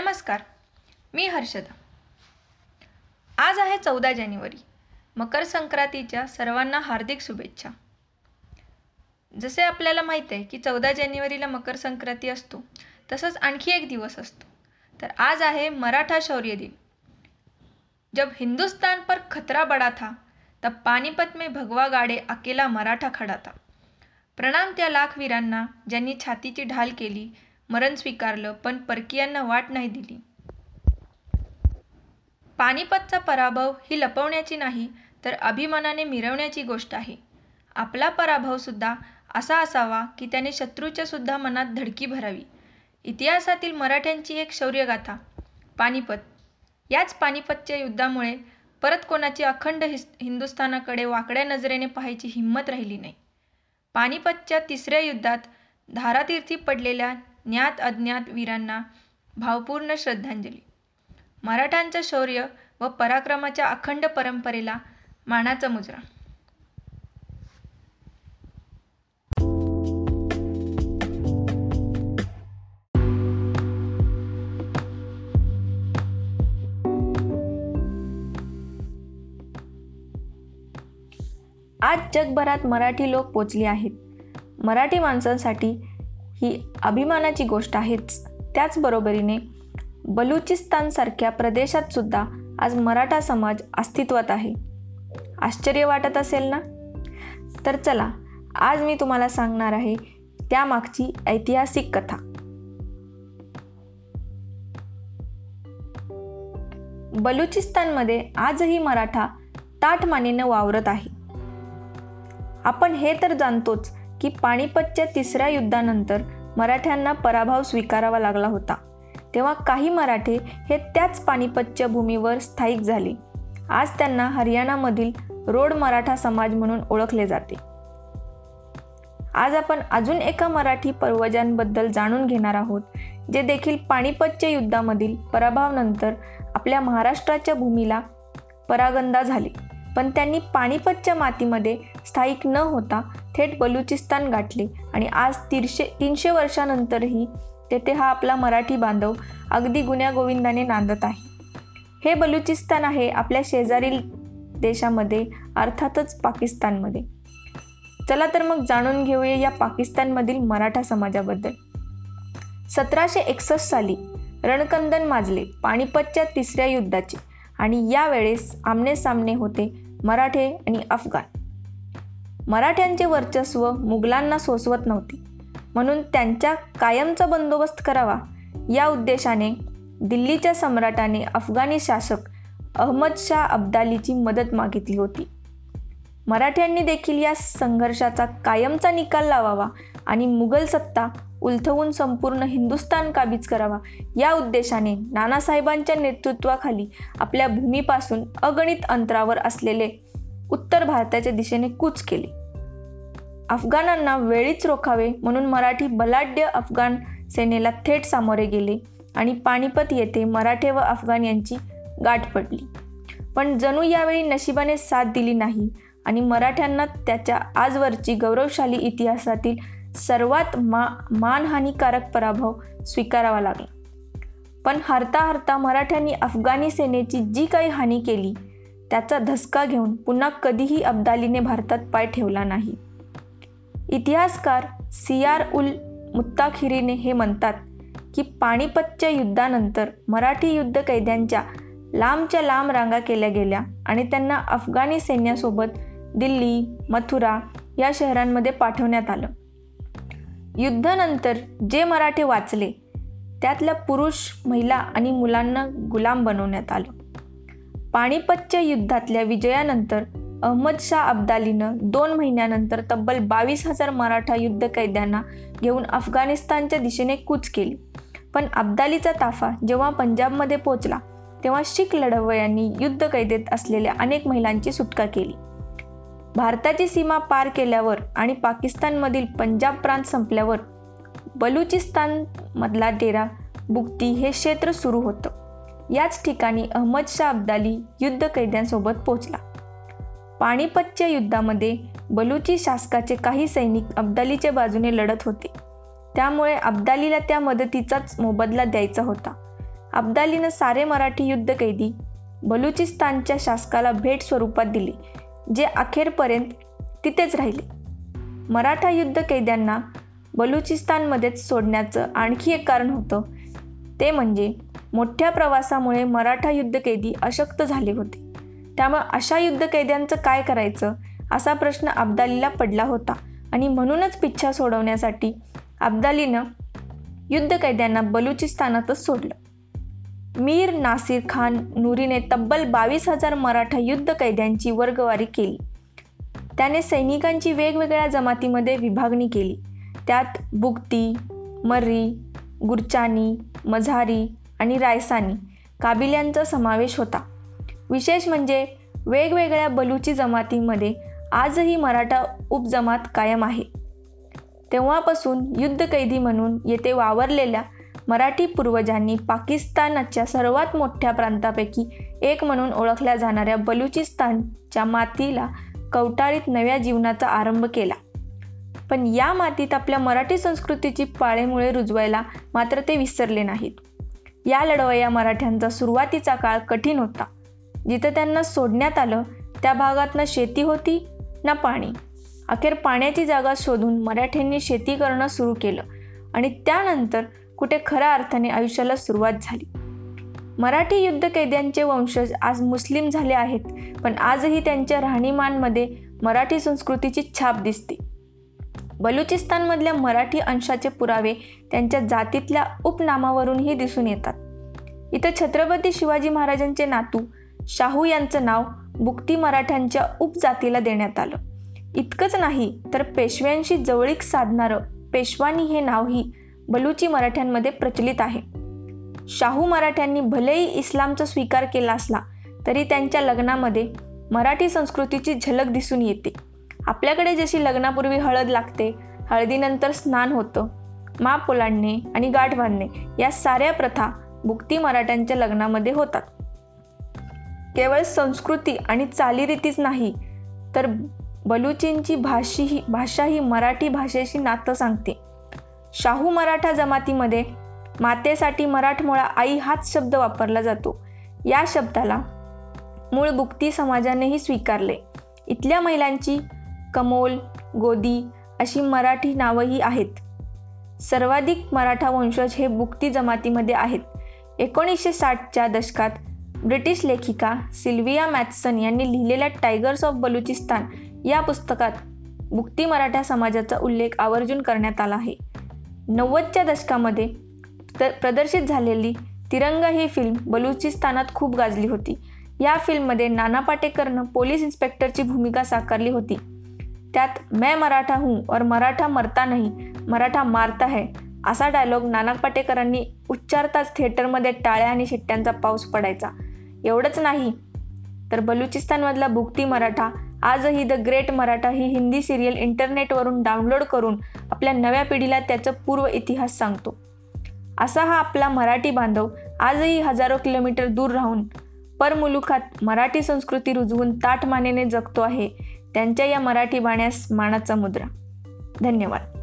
नमस्कार मी हर्षदा. आज आहे चौदा जानेवारी मकर संक्रांतीच्या सर्वांना हार्दिक शुभेच्छा. जसे आपल्याला माहीत आहे की चौदा जानेवारीला मकर संक्रांती असतो तसंच आणखी एक दिवस असतो. तर आज आहे मराठा शौर्य दिन. जब हिंदुस्तान पर खतरा बडा था तब पानिपत में भगवा गाडे अकेला मराठा खडा था. प्रणाम त्या लाख वीरांना ज्यांनी छातीची ढाल केली मरण स्वीकारलं पण परकीयांना वाट नाही दिली. पानिपतचा पराभव ही लपवण्याची नाही तर अभिमानाने मिरवण्याची गोष्ट आहे. आपला पराभवसुद्धा असा असावा की त्याने शत्रूच्या सुद्धा मनात धडकी भरावी. इतिहासातील मराठ्यांची एक शौर्यगाथा पानिपत. याच पानिपतच्या युद्धामुळे परत कोणाची अखंड हिस हिंदुस्थानाकडे वाकड्या नजरेने पाहायची हिंमत राहिली नाही. पानिपतच्या तिसऱ्या युद्धात धारातीर्थी पडलेल्या ज्ञात अज्ञात वीरांना भावपूर्ण श्रद्धांजली. मराठांचं शौर्य व पराक्रमाच्या अखंड परंपरेला मानाचा मुजरा. आज जगभरात मराठी लोक पोचले आहेत. मराठी माणसांसाठी ही अभिमानाची गोष्ट आहेच. त्याचबरोबरीने बलुचिस्तानसारख्या प्रदेशातसुद्धा आज मराठा समाज अस्तित्वात आहे. आश्चर्य वाटत असेल ना? तर चला आज मी तुम्हाला सांगणार आहे त्यामागची ऐतिहासिक कथा. बलुचिस्तानमध्ये आजही मराठा ताठमानेनं वावरत आहे. आपण हे तर जाणतोच की पानिपतच्या तिसऱ्या युद्धानंतर मराठ्यांना पराभव स्वीकारावा लागला होता. तेव्हा काही मराठे हे त्याच पानिपतच्या भूमीवर स्थायिक झाले. आज त्यांना हरियाणामधील रोड मराठा समाज म्हणून ओळखले जाते. आज आपण अजून एका मराठी पूर्वजांबद्दल जाणून घेणार आहोत जे देखील पानिपतच्या युद्धामधील पराभवानंतर आपल्या महाराष्ट्राच्या भूमीला परागंदा झाले. पण त्यांनी पानिपतच्या मातीमध्ये स्थायिक न होता थेट बलुचिस्तान गाठले आणि आज तीनशे तीनशे वर्षानंतरही तेथे हा आपला मराठी बांधव अगदी गुण्यागोविंदाने नांदत आहे. हे बलुचिस्तान आहे आपल्या शेजारील देशामध्ये अर्थातच पाकिस्तानमध्ये. चला तर मग जाणून घेऊया या पाकिस्तानमधील मराठा समाजाबद्दल. सतराशे एकसष्ट साली रणकंदन माजले पानिपतच्या तिसऱ्या युद्धाचे आणि यावेळेस आमने सामने होते मराठे आणि अफगाण. मराठ्यांचे वर्चस्व मुघलांना सोसवत नव्हते. म्हणून त्यांच्या कायमचा बंदोबस्त करावा या उद्देशाने दिल्लीच्या सम्राटाने अफगाणी शासक अहमद शाह अब्दालीची मदत मागितली होती. मराठ्यांनी देखील या संघर्षाचा कायमचा निकाल लावावा आणि मुघल सत्ता उलथवून संपूर्ण हिंदुस्थान काबीज करावा या उद्देशाने नानासाहेबांच्या नेतृत्वाखाली आपल्या भूमीपासून अगणित अंतरावर असलेले उत्तर भारताच्या दिशेने कूच केले. अफगाणांना वेळीच रोखावे म्हणून मराठी बलाढ्य अफगाण सेनेला थेट सामोरे गेले आणि पानिपत येथे मराठे व अफगाण यांची गाठ पडली. पण जणू यावेळी नशिबाने साथ दिली नाही आणि मराठ्यांना त्याच्या आजवरची गौरवशाली इतिहासातील सर्वात मा मानहानिकारक पराभव स्वीकारावा लागला. पण हरता हरता मराठ्यांनी अफगाणी सेनेची जी काही हानी केली त्याचा धसका घेऊन पुन्हा कधीही अब्दालीने भारतात पाय ठेवला नाही. इतिहासकार सियार उल मुत्ताखिरीने हे म्हणतात की पाणीपतच्या युद्धानंतर मराठी युद्ध कैद्यांच्या लांबच्या लांब रांगा केल्या गेल्या आणि त्यांना अफगाणी सैन्यासोबत दिल्ली मथुरा या शहरांमध्ये पाठवण्यात आलं. युद्धानंतर जे मराठे वाचले त्यातल्या पुरुष महिला आणि मुलांना गुलाम बनवण्यात आलं. पाणीपतच्या युद्धातल्या विजयानंतर अहमद शाह अब्दालीनं दोन महिन्यानंतर तब्बल बावीस हजार मराठा युद्ध कैद्यांना घेऊन अफगाणिस्तानच्या दिशेने कूच केली. पण अब्दालीचा ताफा जेव्हा पंजाबमध्ये पोचला तेव्हा शीख लढवयांनी युद्ध कैदेत असलेल्या अनेक महिलांची सुटका केली. भारताची सीमा पार केल्यावर आणि पाकिस्तानमधील पंजाब प्रांत संपल्यावर बलुचिस्तानमधला डेरा बुक्ती हे क्षेत्र सुरू होतं. याच ठिकाणी अहमद शाह अब्दाली युद्ध कैद्यांसोबत पोचला पाणीपतच्या युद्धामध्ये बलुची शासकाचे काही सैनिक अब्दालीच्या बाजूने लढत होते. त्यामुळे अब्दालीला त्या मदतीचाच मोबदला द्यायचा होता. अब्दालीनं सारे मराठी युद्ध कैदी बलुचिस्तानच्या शासकाला भेट स्वरूपात दिली जे अखेरपर्यंत तिथेच राहिले. मराठा युद्ध कैद्यांना बलुचिस्तानमध्येच सोडण्याचं आणखी एक कारण होतं. ते म्हणजे मोठ्या प्रवासामुळे मराठा युद्धकैदी अशक्त झाले होते. त्यामुळे अशा युद्धकैद्यांचं काय करायचं? असा प्रश्न अब्दालीला पडला होता. आणि म्हणूनच पिच्छा सोडवण्यासाठी अब्दालीनं युद्धकैद्यांना बलुचिस्तानातच सोडलं. मीर नासिर खान नुरीने तब्बल बावीस हजार मराठा युद्ध कैद्यांची वर्गवारी केली. त्याने सैनिकांची वेगवेगळ्या जमातीमध्ये विभागणी केली. त्यात बुगती मर्री गुरचानी मझारी आणि रायसानी काबिल्यांचा समावेश होता. विशेष म्हणजे वेगवेगळ्या बलुची जमातींमध्ये आजही मराठा उपजमात कायम आहे. तेव्हापासून युद्धकैदी म्हणून येथे वावरलेल्या मराठी पूर्वजांनी पाकिस्तानाच्या सर्वात मोठ्या प्रांतापैकी एक म्हणून ओळखल्या जाणाऱ्या बलुचिस्तानच्या मातीला कवटाळीत नव्या जीवनाचा आरंभ केला. पण या मातीत आपल्या मराठी संस्कृतीची पाळेमुळे रुजवायला मात्र ते विसरले नाहीत. या लढवया मराठ्यांचा सुरुवातीचा काळ कठीण होता. जिथं त्यांना सोडण्यात आलं त्या भागात ना शेती होती ना पाणी. अखेर पाण्याची जागा शोधून मराठ्यांनी शेती करणं सुरू केलं आणि त्यानंतर कुठे खऱ्या अर्थाने आयुष्याला सुरुवात झाली. मराठी युद्ध कैद्यांचे वंशज आज मुस्लिम झाले आहेत पण आजही त्यांच्या राहणीमानमध्ये मराठी संस्कृतीची छाप दिसते. बलुचिस्तानमधल्या मराठी अंशाचे पुरावे त्यांच्या जातीतल्या उपनामावरूनही दिसून येतात. इथं छत्रपती शिवाजी महाराजांचे नातू शाहू यांचं नाव बुक्ती मराठ्यांच्या उपजातीला देण्यात आलं. इतकंच नाही तर पेशव्यांशी जवळीक साधणारं पेशवानी हे नावही बलुची मराठ्यांमध्ये प्रचलित आहे. शाहू मराठ्यांनी भलेही इस्लामचा स्वीकार केला असला तरी त्यांच्या लग्नामध्ये मराठी संस्कृतीची झलक दिसून येते. आपल्याकडे जशी लग्नापूर्वी हळद लागते हळदीनंतर स्नान होतं. माप ओलांडणे आणि गाठ बांधणे या साऱ्या प्रथा भुक्ती मराठ्यांच्या लग्नामध्ये होतात. केवळ संस्कृती आणि चालीरीतीच नाही तर बलुचींची भाषी भाषा ही मराठी भाषेशी नातं सांगते. शाहू मराठा जमातीमध्ये मातेसाठी मराठमोळा आई हाच शब्द वापरला जातो. या शब्दाला मूळ बुक्ती समाजानेही स्वीकारले. इथल्या महिलांची कमोल गोदी अशी मराठी नावंही आहेत. सर्वाधिक मराठा वंशज हे बुक्ती जमातीमध्ये आहेत. एकोणीसशे साठच्या दशकात ब्रिटिश लेखिका सिल्विया मॅथसन यांनी लिहिलेल्या टायगर्स ऑफ बलुचिस्तान या पुस्तकात बुक्ती मराठा समाजाचा उल्लेख आवर्जून करण्यात आला आहे. नव्वदच्या दशकामध्ये तर प्रदर्शित झालेली तिरंगा ही फिल्म बलुचिस्तानात खूप गाजली होती. या फिल्ममध्ये नाना पाटेकरनं पोलीस इन्स्पेक्टरची भूमिका साकारली होती. त्यात मैं मराठा हूँ और मराठा मरता नाही मराठा मारता है. असा डायलॉग नाना पाटेकरांनी उच्चारताच थिएटरमध्ये टाळ्या आणि शिट्ट्यांचा पाऊस पडायचा. एवढंच नाही तर बलुचिस्तानमधला बुक्ती मराठा आजही द ग्रेट मराठा ही हिंदी सिरियल इंटरनेटवरून डाउनलोड करून आपल्या नव्या पिढीला त्याचं पूर्व इतिहास सांगतो. असा हा आपला मराठी बांधव आजही हजारो किलोमीटर दूर राहून परमुलुखात मराठी संस्कृती रुजवून ताठ मानेने जगतो आहे. त्यांच्या या मराठी बाण्यास मानाचा मुद्रा. धन्यवाद.